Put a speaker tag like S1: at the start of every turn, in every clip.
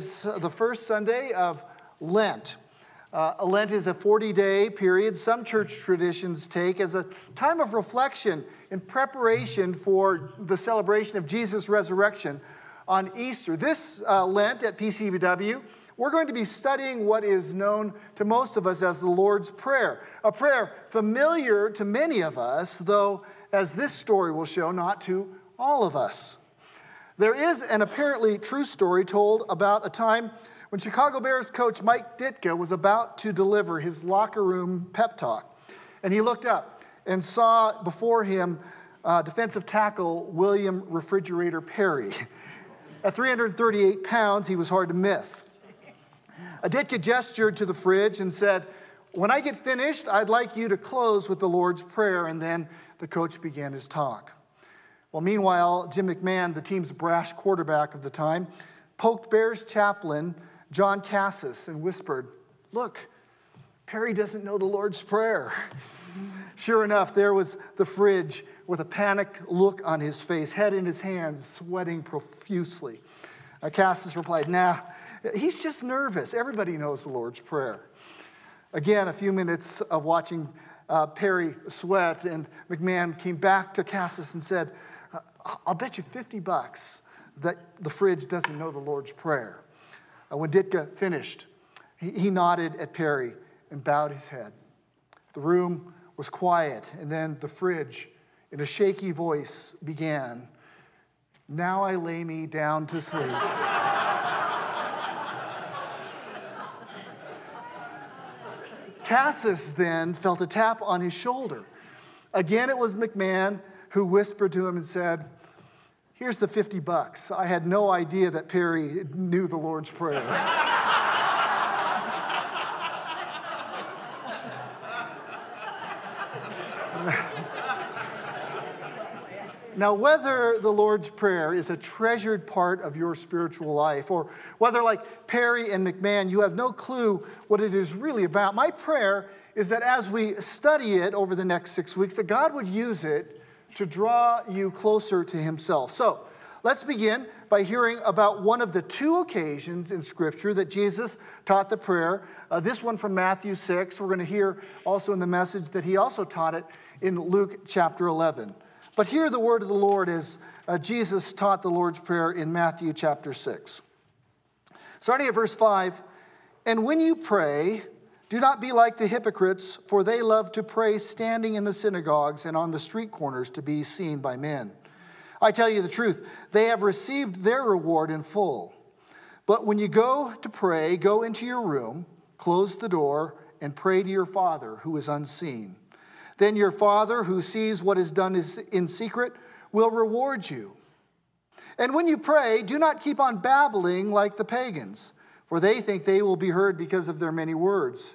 S1: It's the first Sunday of Lent. Uh, Lent is a 40 day period some church traditions take as a time of reflection in preparation for the celebration of Jesus' resurrection on Easter. This uh, Lent at PCBW, we're going to be studying what is known to most of us as the Lord's Prayer, a prayer familiar to many of us, though, as this story will show, not to all of us. There is an apparently true story told about a time when Chicago Bears coach Mike Ditka was about to deliver his locker room pep talk. And he looked up and saw before him uh, defensive tackle William Refrigerator Perry. At 338 pounds, he was hard to miss. Ditka gestured to the fridge and said, When I get finished, I'd like you to close with the Lord's Prayer. And then the coach began his talk. Well, meanwhile, Jim McMahon, the team's brash quarterback of the time, poked Bears chaplain John Cassis and whispered, Look, Perry doesn't know the Lord's Prayer. sure enough, there was the fridge with a panicked look on his face, head in his hands, sweating profusely. Uh, Cassis replied, Nah, he's just nervous. Everybody knows the Lord's Prayer. Again, a few minutes of watching uh, Perry sweat, and McMahon came back to Cassis and said, I'll bet you 50 bucks that the fridge doesn't know the Lord's Prayer. Uh, when Ditka finished, he, he nodded at Perry and bowed his head. The room was quiet, and then the fridge, in a shaky voice, began Now I lay me down to sleep. Cassis then felt a tap on his shoulder. Again, it was McMahon who whispered to him and said, Here's the 50 bucks. I had no idea that Perry knew the Lord's Prayer. Now, whether the Lord's Prayer is a treasured part of your spiritual life, or whether, like Perry and McMahon, you have no clue what it is really about, my prayer is that as we study it over the next six weeks, that God would use it to draw you closer to himself. So, let's begin by hearing about one of the two occasions in Scripture that Jesus taught the prayer. Uh, this one from Matthew 6. We're going to hear also in the message that he also taught it in Luke chapter 11. But hear the word of the Lord as uh, Jesus taught the Lord's Prayer in Matthew chapter 6. Starting at verse 5 And when you pray, do not be like the hypocrites, for they love to pray standing in the synagogues and on the street corners to be seen by men. I tell you the truth, they have received their reward in full. But when you go to pray, go into your room, close the door, and pray to your Father who is unseen. Then your Father who sees what is done in secret will reward you. And when you pray, do not keep on babbling like the pagans, for they think they will be heard because of their many words.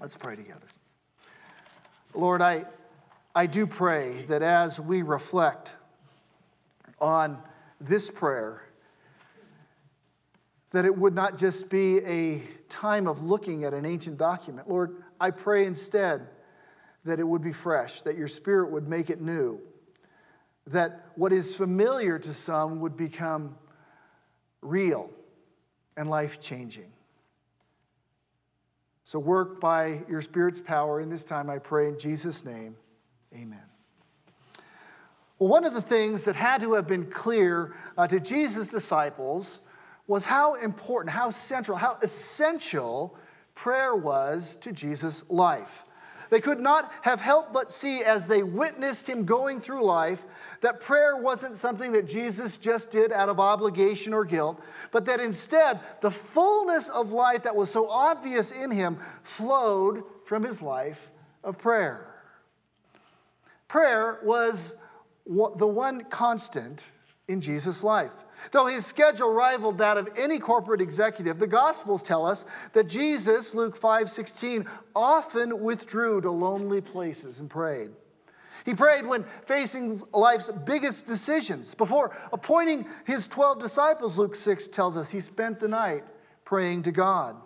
S1: Let's pray together. Lord, I, I do pray that as we reflect on this prayer, that it would not just be a time of looking at an ancient document. Lord, I pray instead that it would be fresh, that your spirit would make it new, that what is familiar to some would become real and life changing. So work by your Spirit's power in this time, I pray in Jesus' name. Amen. Well, one of the things that had to have been clear uh, to Jesus' disciples was how important, how central, how essential prayer was to Jesus' life. They could not have helped but see as they witnessed him going through life that prayer wasn't something that Jesus just did out of obligation or guilt, but that instead the fullness of life that was so obvious in him flowed from his life of prayer. Prayer was the one constant in Jesus' life. Though his schedule rivaled that of any corporate executive, the Gospels tell us that Jesus, Luke 5 16, often withdrew to lonely places and prayed. He prayed when facing life's biggest decisions. Before appointing his 12 disciples, Luke 6 tells us he spent the night praying to God.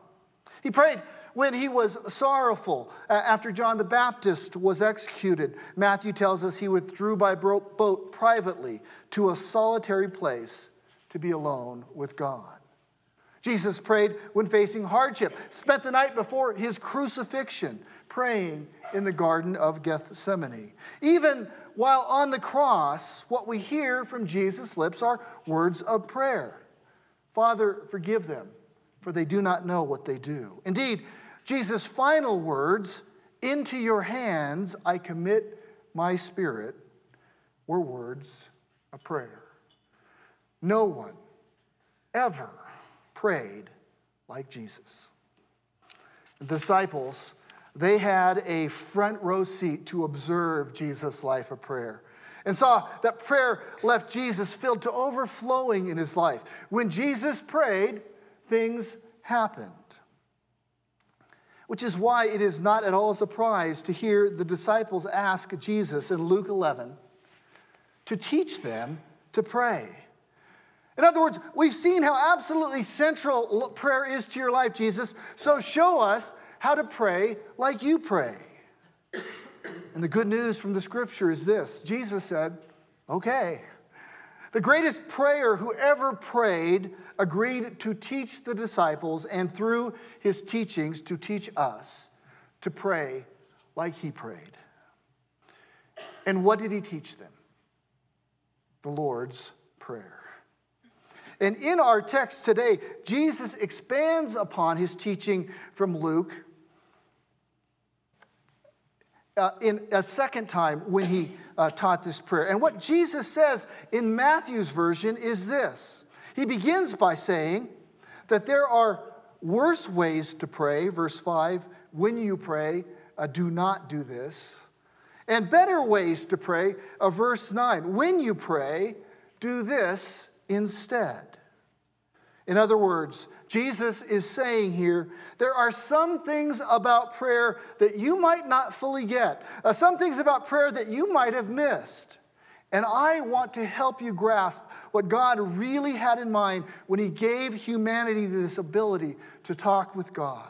S1: He prayed when he was sorrowful uh, after John the Baptist was executed. Matthew tells us he withdrew by boat privately to a solitary place to be alone with God. Jesus prayed when facing hardship, spent the night before his crucifixion praying in the Garden of Gethsemane. Even while on the cross, what we hear from Jesus' lips are words of prayer Father, forgive them, for they do not know what they do. Indeed, Jesus' final words, Into your hands I commit my spirit, were words of prayer. No one ever prayed like Jesus. The disciples, they had a front row seat to observe Jesus' life of prayer and saw that prayer left Jesus filled to overflowing in his life. When Jesus prayed, things happened. Which is why it is not at all a surprise to hear the disciples ask Jesus in Luke 11 to teach them to pray. In other words, we've seen how absolutely central prayer is to your life, Jesus. So show us how to pray like you pray. And the good news from the scripture is this Jesus said, okay. The greatest prayer who ever prayed agreed to teach the disciples and through his teachings to teach us to pray like he prayed. And what did he teach them? The Lord's Prayer. And in our text today, Jesus expands upon his teaching from Luke uh, in a second time when he uh, taught this prayer. And what Jesus says in Matthew's version is this He begins by saying that there are worse ways to pray, verse 5 when you pray, uh, do not do this. And better ways to pray, uh, verse 9 when you pray, do this instead. In other words, Jesus is saying here there are some things about prayer that you might not fully get, uh, some things about prayer that you might have missed. And I want to help you grasp what God really had in mind when He gave humanity this ability to talk with God.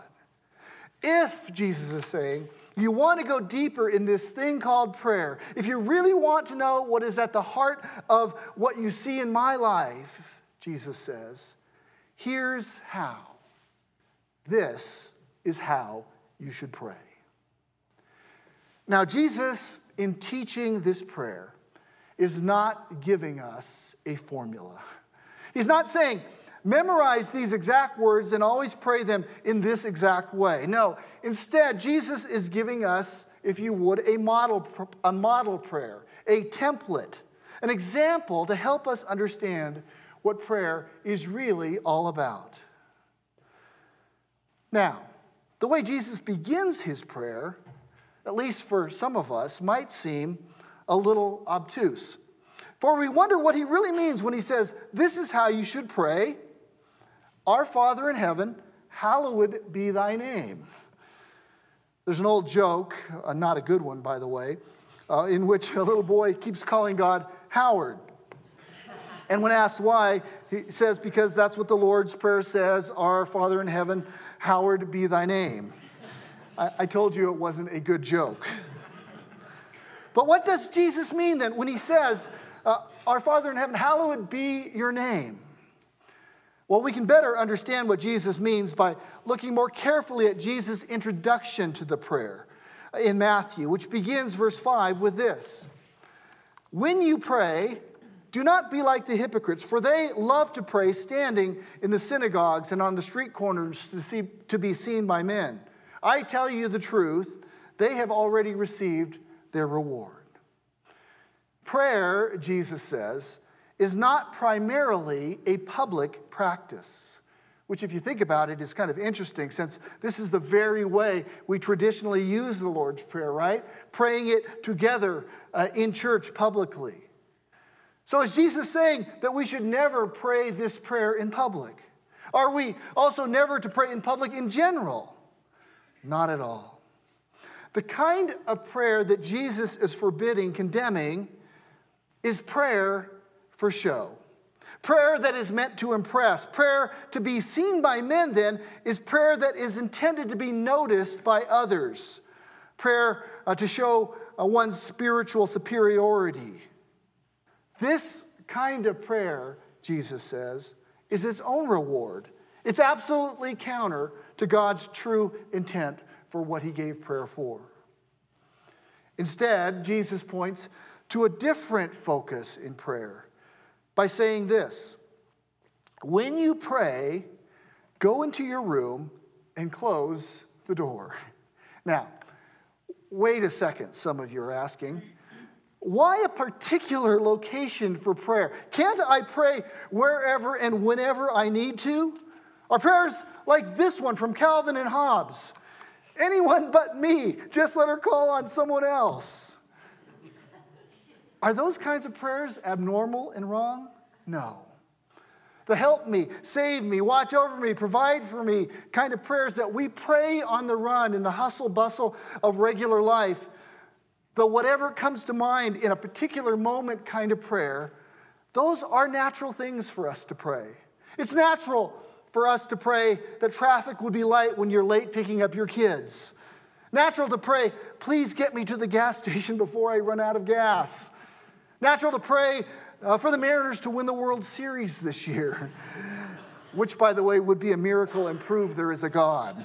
S1: If, Jesus is saying, you want to go deeper in this thing called prayer, if you really want to know what is at the heart of what you see in my life, Jesus says, Here's how. This is how you should pray. Now, Jesus, in teaching this prayer, is not giving us a formula. He's not saying, memorize these exact words and always pray them in this exact way. No, instead, Jesus is giving us, if you would, a model, a model prayer, a template, an example to help us understand what prayer is really all about. Now, the way Jesus begins his prayer, at least for some of us, might seem a little obtuse. For we wonder what he really means when he says, This is how you should pray Our Father in heaven, hallowed be thy name. There's an old joke, uh, not a good one, by the way, uh, in which a little boy keeps calling God Howard. And when asked why, he says, Because that's what the Lord's Prayer says Our Father in heaven, hallowed be thy name. I, I told you it wasn't a good joke. But what does Jesus mean then when he says, uh, Our Father in heaven, hallowed be your name? Well, we can better understand what Jesus means by looking more carefully at Jesus' introduction to the prayer in Matthew, which begins verse 5 with this When you pray, do not be like the hypocrites, for they love to pray standing in the synagogues and on the street corners to, see, to be seen by men. I tell you the truth, they have already received their reward. Prayer, Jesus says, is not primarily a public practice, which, if you think about it, is kind of interesting since this is the very way we traditionally use the Lord's Prayer, right? Praying it together uh, in church publicly. So, is Jesus saying that we should never pray this prayer in public? Are we also never to pray in public in general? Not at all. The kind of prayer that Jesus is forbidding, condemning, is prayer for show. Prayer that is meant to impress, prayer to be seen by men, then, is prayer that is intended to be noticed by others. Prayer uh, to show uh, one's spiritual superiority. This kind of prayer, Jesus says, is its own reward. It's absolutely counter to God's true intent for what he gave prayer for. Instead, Jesus points to a different focus in prayer by saying this When you pray, go into your room and close the door. Now, wait a second, some of you are asking. Why a particular location for prayer? Can't I pray wherever and whenever I need to? Are prayers like this one from Calvin and Hobbes? Anyone but me, just let her call on someone else. Are those kinds of prayers abnormal and wrong? No. The help me, save me, watch over me, provide for me kind of prayers that we pray on the run in the hustle bustle of regular life the whatever comes to mind in a particular moment kind of prayer, those are natural things for us to pray. It's natural for us to pray that traffic would be light when you're late picking up your kids. Natural to pray, please get me to the gas station before I run out of gas. Natural to pray uh, for the Mariners to win the World Series this year, which, by the way, would be a miracle and prove there is a God.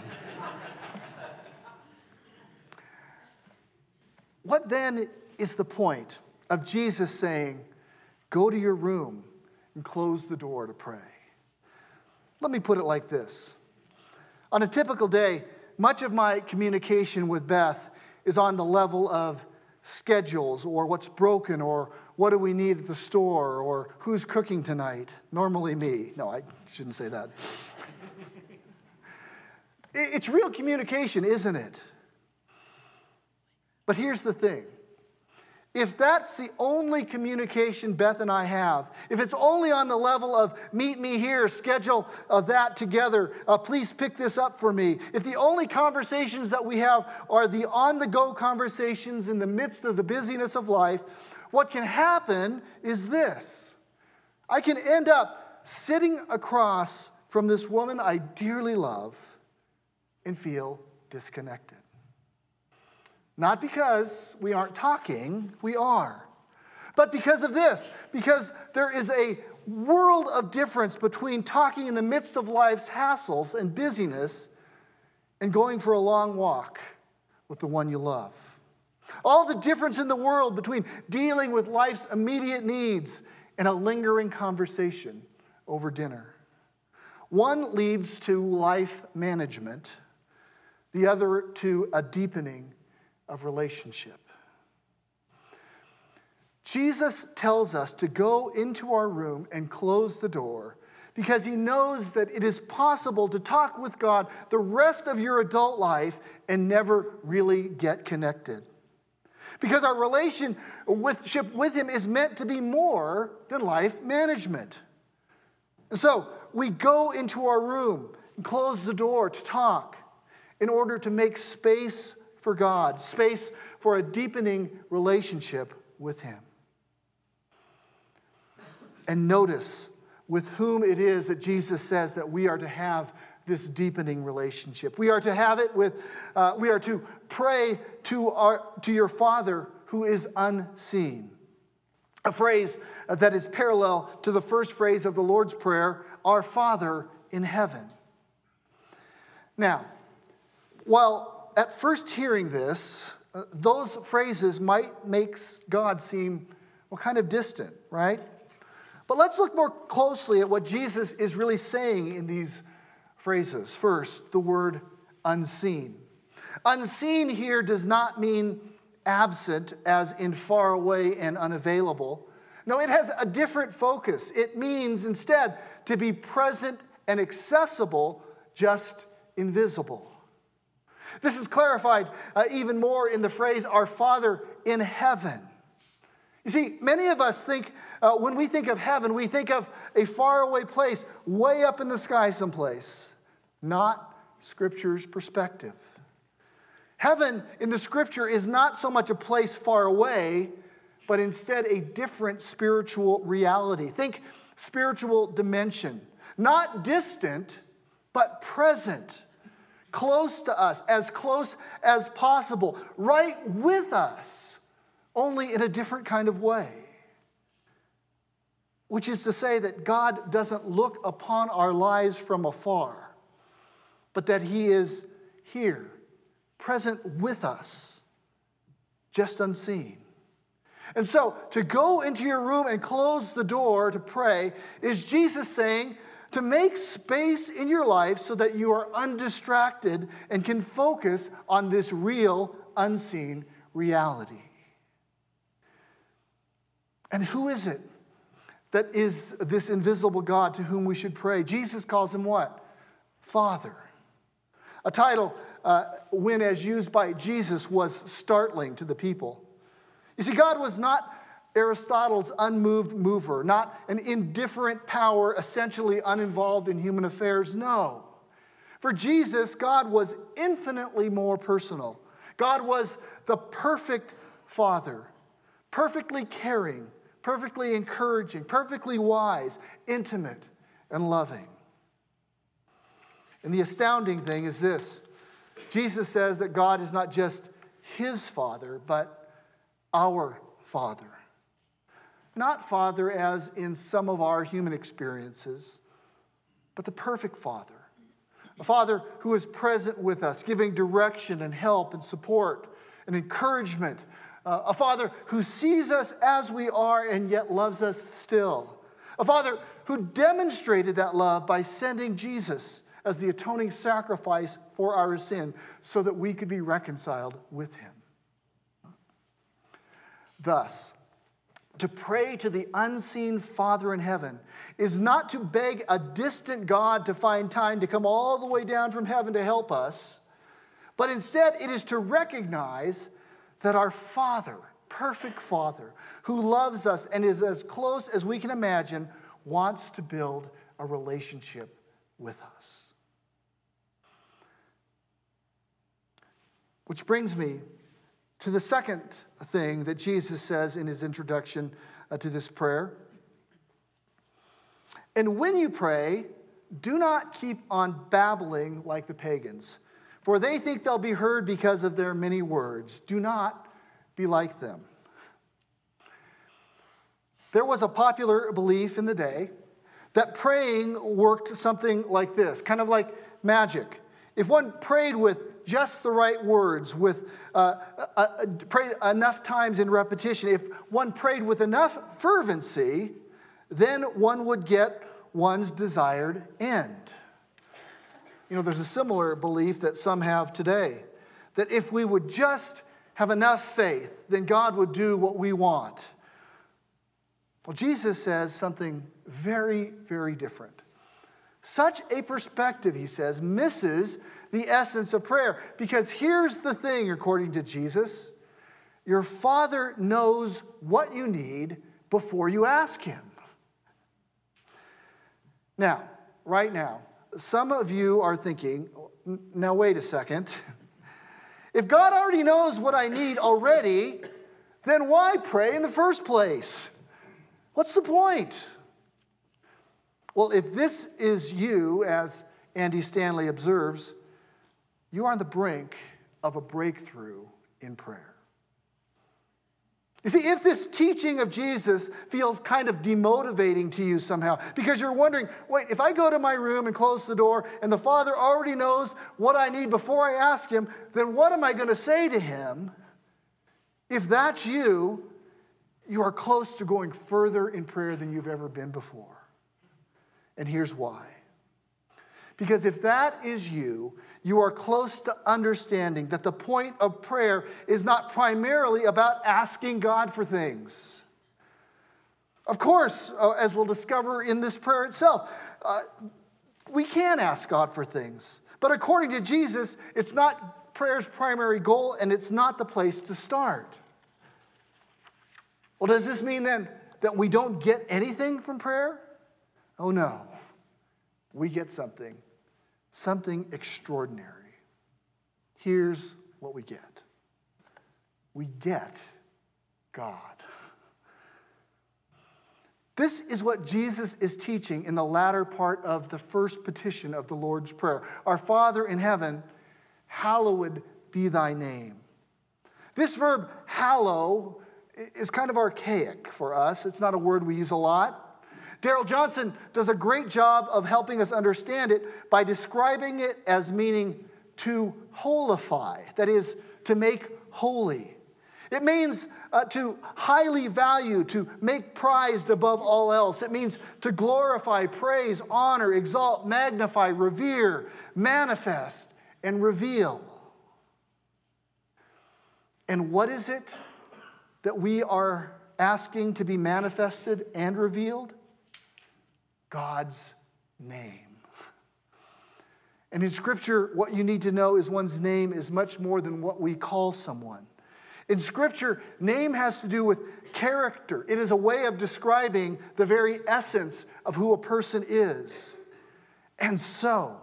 S1: What then is the point of Jesus saying, Go to your room and close the door to pray? Let me put it like this On a typical day, much of my communication with Beth is on the level of schedules or what's broken or what do we need at the store or who's cooking tonight. Normally, me. No, I shouldn't say that. it's real communication, isn't it? But here's the thing. If that's the only communication Beth and I have, if it's only on the level of meet me here, schedule uh, that together, uh, please pick this up for me, if the only conversations that we have are the on the go conversations in the midst of the busyness of life, what can happen is this. I can end up sitting across from this woman I dearly love and feel disconnected. Not because we aren't talking, we are. But because of this, because there is a world of difference between talking in the midst of life's hassles and busyness and going for a long walk with the one you love. All the difference in the world between dealing with life's immediate needs and a lingering conversation over dinner. One leads to life management, the other to a deepening of relationship. Jesus tells us to go into our room and close the door because he knows that it is possible to talk with God the rest of your adult life and never really get connected. Because our relationship with him is meant to be more than life management. And so we go into our room and close the door to talk in order to make space for God, space for a deepening relationship with Him. And notice with whom it is that Jesus says that we are to have this deepening relationship. We are to have it with, uh, we are to pray to, our, to your Father who is unseen. A phrase that is parallel to the first phrase of the Lord's Prayer, Our Father in heaven. Now, while at first hearing this, uh, those phrases might make God seem well, kind of distant, right? But let's look more closely at what Jesus is really saying in these phrases. First, the word unseen. Unseen here does not mean absent, as in far away and unavailable. No, it has a different focus. It means instead to be present and accessible, just invisible. This is clarified uh, even more in the phrase, Our Father in heaven. You see, many of us think, uh, when we think of heaven, we think of a faraway place way up in the sky someplace, not Scripture's perspective. Heaven in the Scripture is not so much a place far away, but instead a different spiritual reality. Think spiritual dimension, not distant, but present, close to us, as close as possible, right with us only in a different kind of way. Which is to say that God doesn't look upon our lives from afar, but that He is here, present with us, just unseen. And so, to go into your room and close the door to pray is Jesus saying to make space in your life so that you are undistracted and can focus on this real, unseen reality. And who is it that is this invisible God to whom we should pray? Jesus calls him what? Father. A title, uh, when as used by Jesus, was startling to the people. You see, God was not Aristotle's unmoved mover, not an indifferent power essentially uninvolved in human affairs. No. For Jesus, God was infinitely more personal. God was the perfect Father, perfectly caring, perfectly encouraging, perfectly wise, intimate, and loving. And the astounding thing is this Jesus says that God is not just his Father, but our Father. Not Father as in some of our human experiences, but the perfect Father. A Father who is present with us, giving direction and help and support and encouragement uh, a father who sees us as we are and yet loves us still. A father who demonstrated that love by sending Jesus as the atoning sacrifice for our sin so that we could be reconciled with him. Thus, to pray to the unseen Father in heaven is not to beg a distant God to find time to come all the way down from heaven to help us, but instead it is to recognize that our Father, perfect Father, who loves us and is as close as we can imagine, wants to build a relationship with us. Which brings me to the second thing that Jesus says in his introduction uh, to this prayer. And when you pray, do not keep on babbling like the pagans for they think they'll be heard because of their many words. Do not be like them. There was a popular belief in the day that praying worked something like this, kind of like magic. If one prayed with just the right words, with uh, uh, uh prayed enough times in repetition, if one prayed with enough fervency, then one would get one's desired end. You know, there's a similar belief that some have today that if we would just have enough faith, then God would do what we want. Well, Jesus says something very, very different. Such a perspective, he says, misses the essence of prayer. Because here's the thing, according to Jesus your Father knows what you need before you ask Him. Now, right now, some of you are thinking, now wait a second. If God already knows what I need already, then why pray in the first place? What's the point? Well, if this is you, as Andy Stanley observes, you are on the brink of a breakthrough in prayer. You see, if this teaching of Jesus feels kind of demotivating to you somehow, because you're wondering, wait, if I go to my room and close the door and the Father already knows what I need before I ask Him, then what am I going to say to Him? If that's you, you are close to going further in prayer than you've ever been before. And here's why. Because if that is you, you are close to understanding that the point of prayer is not primarily about asking God for things. Of course, uh, as we'll discover in this prayer itself, uh, we can ask God for things. But according to Jesus, it's not prayer's primary goal and it's not the place to start. Well, does this mean then that we don't get anything from prayer? Oh, no. We get something, something extraordinary. Here's what we get we get God. This is what Jesus is teaching in the latter part of the first petition of the Lord's Prayer Our Father in heaven, hallowed be thy name. This verb, hallow, is kind of archaic for us. It's not a word we use a lot. Darrell Johnson does a great job of helping us understand it by describing it as meaning to holify, that is, to make holy. It means uh, to highly value, to make prized above all else. It means to glorify, praise, honor, exalt, magnify, revere, manifest, and reveal. And what is it that we are asking to be manifested and revealed? God's name. And in Scripture, what you need to know is one's name is much more than what we call someone. In Scripture, name has to do with character, it is a way of describing the very essence of who a person is. And so,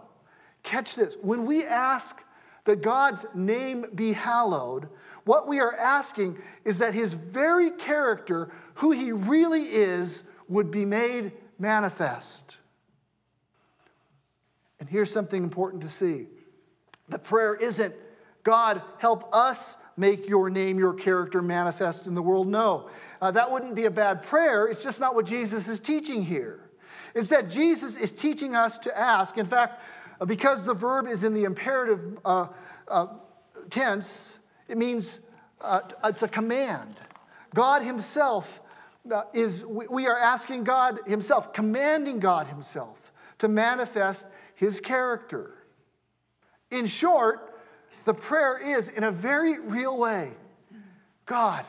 S1: catch this when we ask that God's name be hallowed, what we are asking is that his very character, who he really is, would be made manifest. And here's something important to see the prayer isn't, God, help us make your name, your character manifest in the world. No, uh, that wouldn't be a bad prayer. It's just not what Jesus is teaching here. Instead, Jesus is teaching us to ask. In fact, uh, because the verb is in the imperative uh, uh tense, it means uh, it's a command. God Himself is, we are asking God Himself, commanding God Himself to manifest His character. In short, the prayer is, in a very real way, God,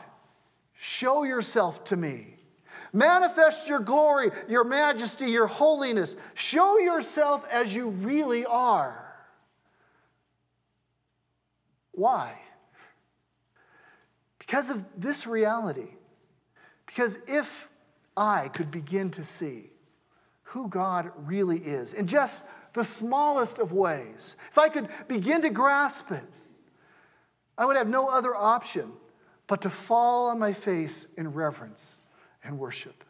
S1: show yourself to me. Manifest your glory, your majesty, your holiness. Show yourself as you really are. Why? Because of this reality. Because if I could begin to see who God really is in just the smallest of ways, if I could begin to grasp it, I would have no other option but to fall on my face in reverence and worship.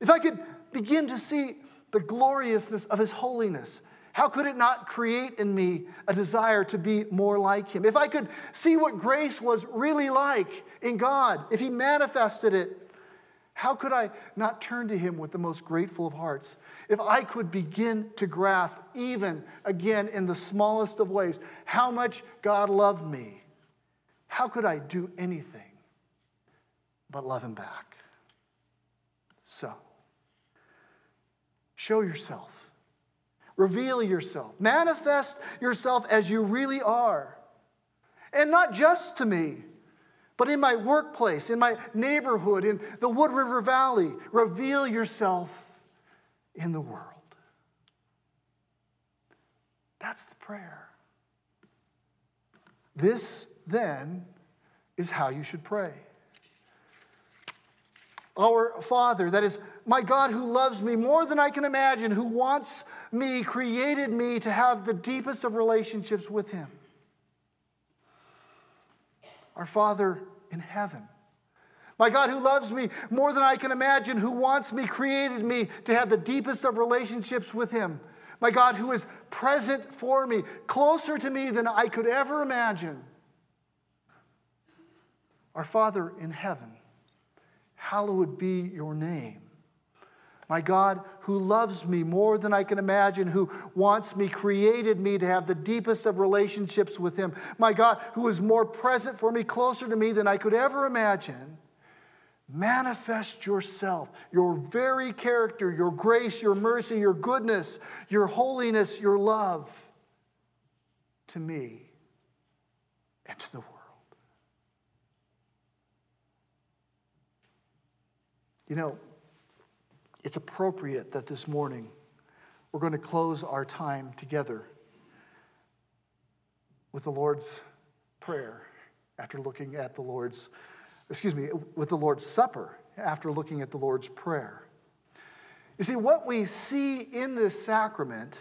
S1: If I could begin to see the gloriousness of His holiness how could it not create in me a desire to be more like him? If I could see what grace was really like in God, if he manifested it, how could I not turn to him with the most grateful of hearts? If I could begin to grasp, even again in the smallest of ways, how much God loved me, how could I do anything but love him back? So, show yourself Reveal yourself. Manifest yourself as you really are. And not just to me, but in my workplace, in my neighborhood, in the Wood River Valley. Reveal yourself in the world. That's the prayer. This, then, is how you should pray. Our Father, that is my God who loves me more than I can imagine, who wants me, created me to have the deepest of relationships with Him. Our Father in heaven. My God who loves me more than I can imagine, who wants me, created me to have the deepest of relationships with Him. My God who is present for me, closer to me than I could ever imagine. Our Father in heaven hallowed be your name. My God, who loves me more than I can imagine, who wants me, created me to have the deepest of relationships with Him. My God, who is more present for me, closer to me than I could ever imagine. Manifest yourself, your very character, your grace, your mercy, your goodness, your holiness, your love to me and to the world. You know, it's appropriate that this morning we're going to close our time together with the Lord's Prayer after looking at the Lord's excuse me, with the Lord's Supper after looking at the Lord's Prayer. You see, what we see in this sacrament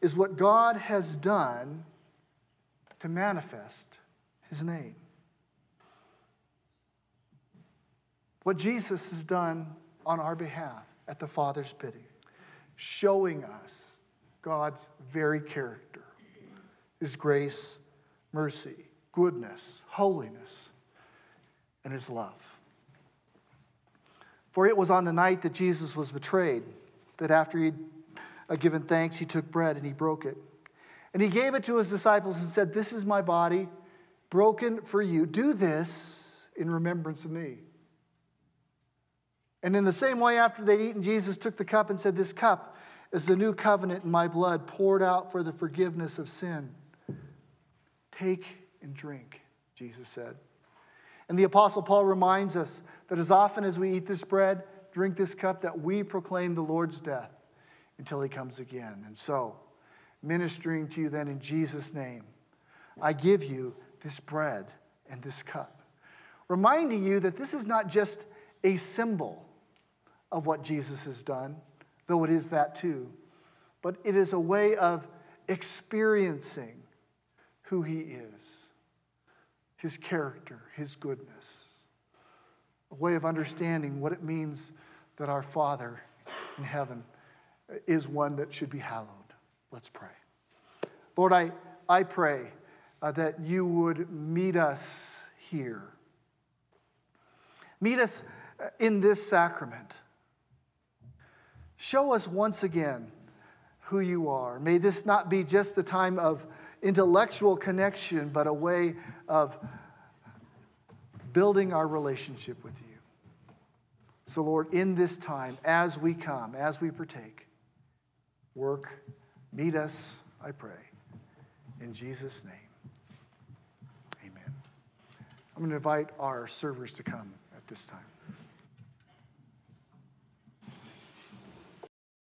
S1: is what God has done to manifest his name. What Jesus has done on our behalf at the Father's bidding, showing us God's very character, his grace, mercy, goodness, holiness, and his love. For it was on the night that Jesus was betrayed that after he'd uh, given thanks, he took bread and he broke it. And he gave it to his disciples and said, This is my body broken for you. Do this in remembrance of me. And in the same way, after they'd eaten, Jesus took the cup and said, This cup is the new covenant in my blood poured out for the forgiveness of sin. Take and drink, Jesus said. And the Apostle Paul reminds us that as often as we eat this bread, drink this cup, that we proclaim the Lord's death until he comes again. And so, ministering to you then in Jesus' name, I give you this bread and this cup, reminding you that this is not just a symbol of what Jesus has done, though it is that too, but it is a way of experiencing who he is, his character, his goodness, a way of understanding what it means that our Father in heaven is one that should be hallowed. Let's pray. Lord, I, I pray uh, that you would meet us here. Meet us uh, in this sacrament. Show us once again who you are. May this not be just a time of intellectual connection, but a way of building our relationship with you. So, Lord, in this time, as we come, as we partake, work, meet us, I pray. In Jesus' name, amen. I'm going to invite our servers to come at this time.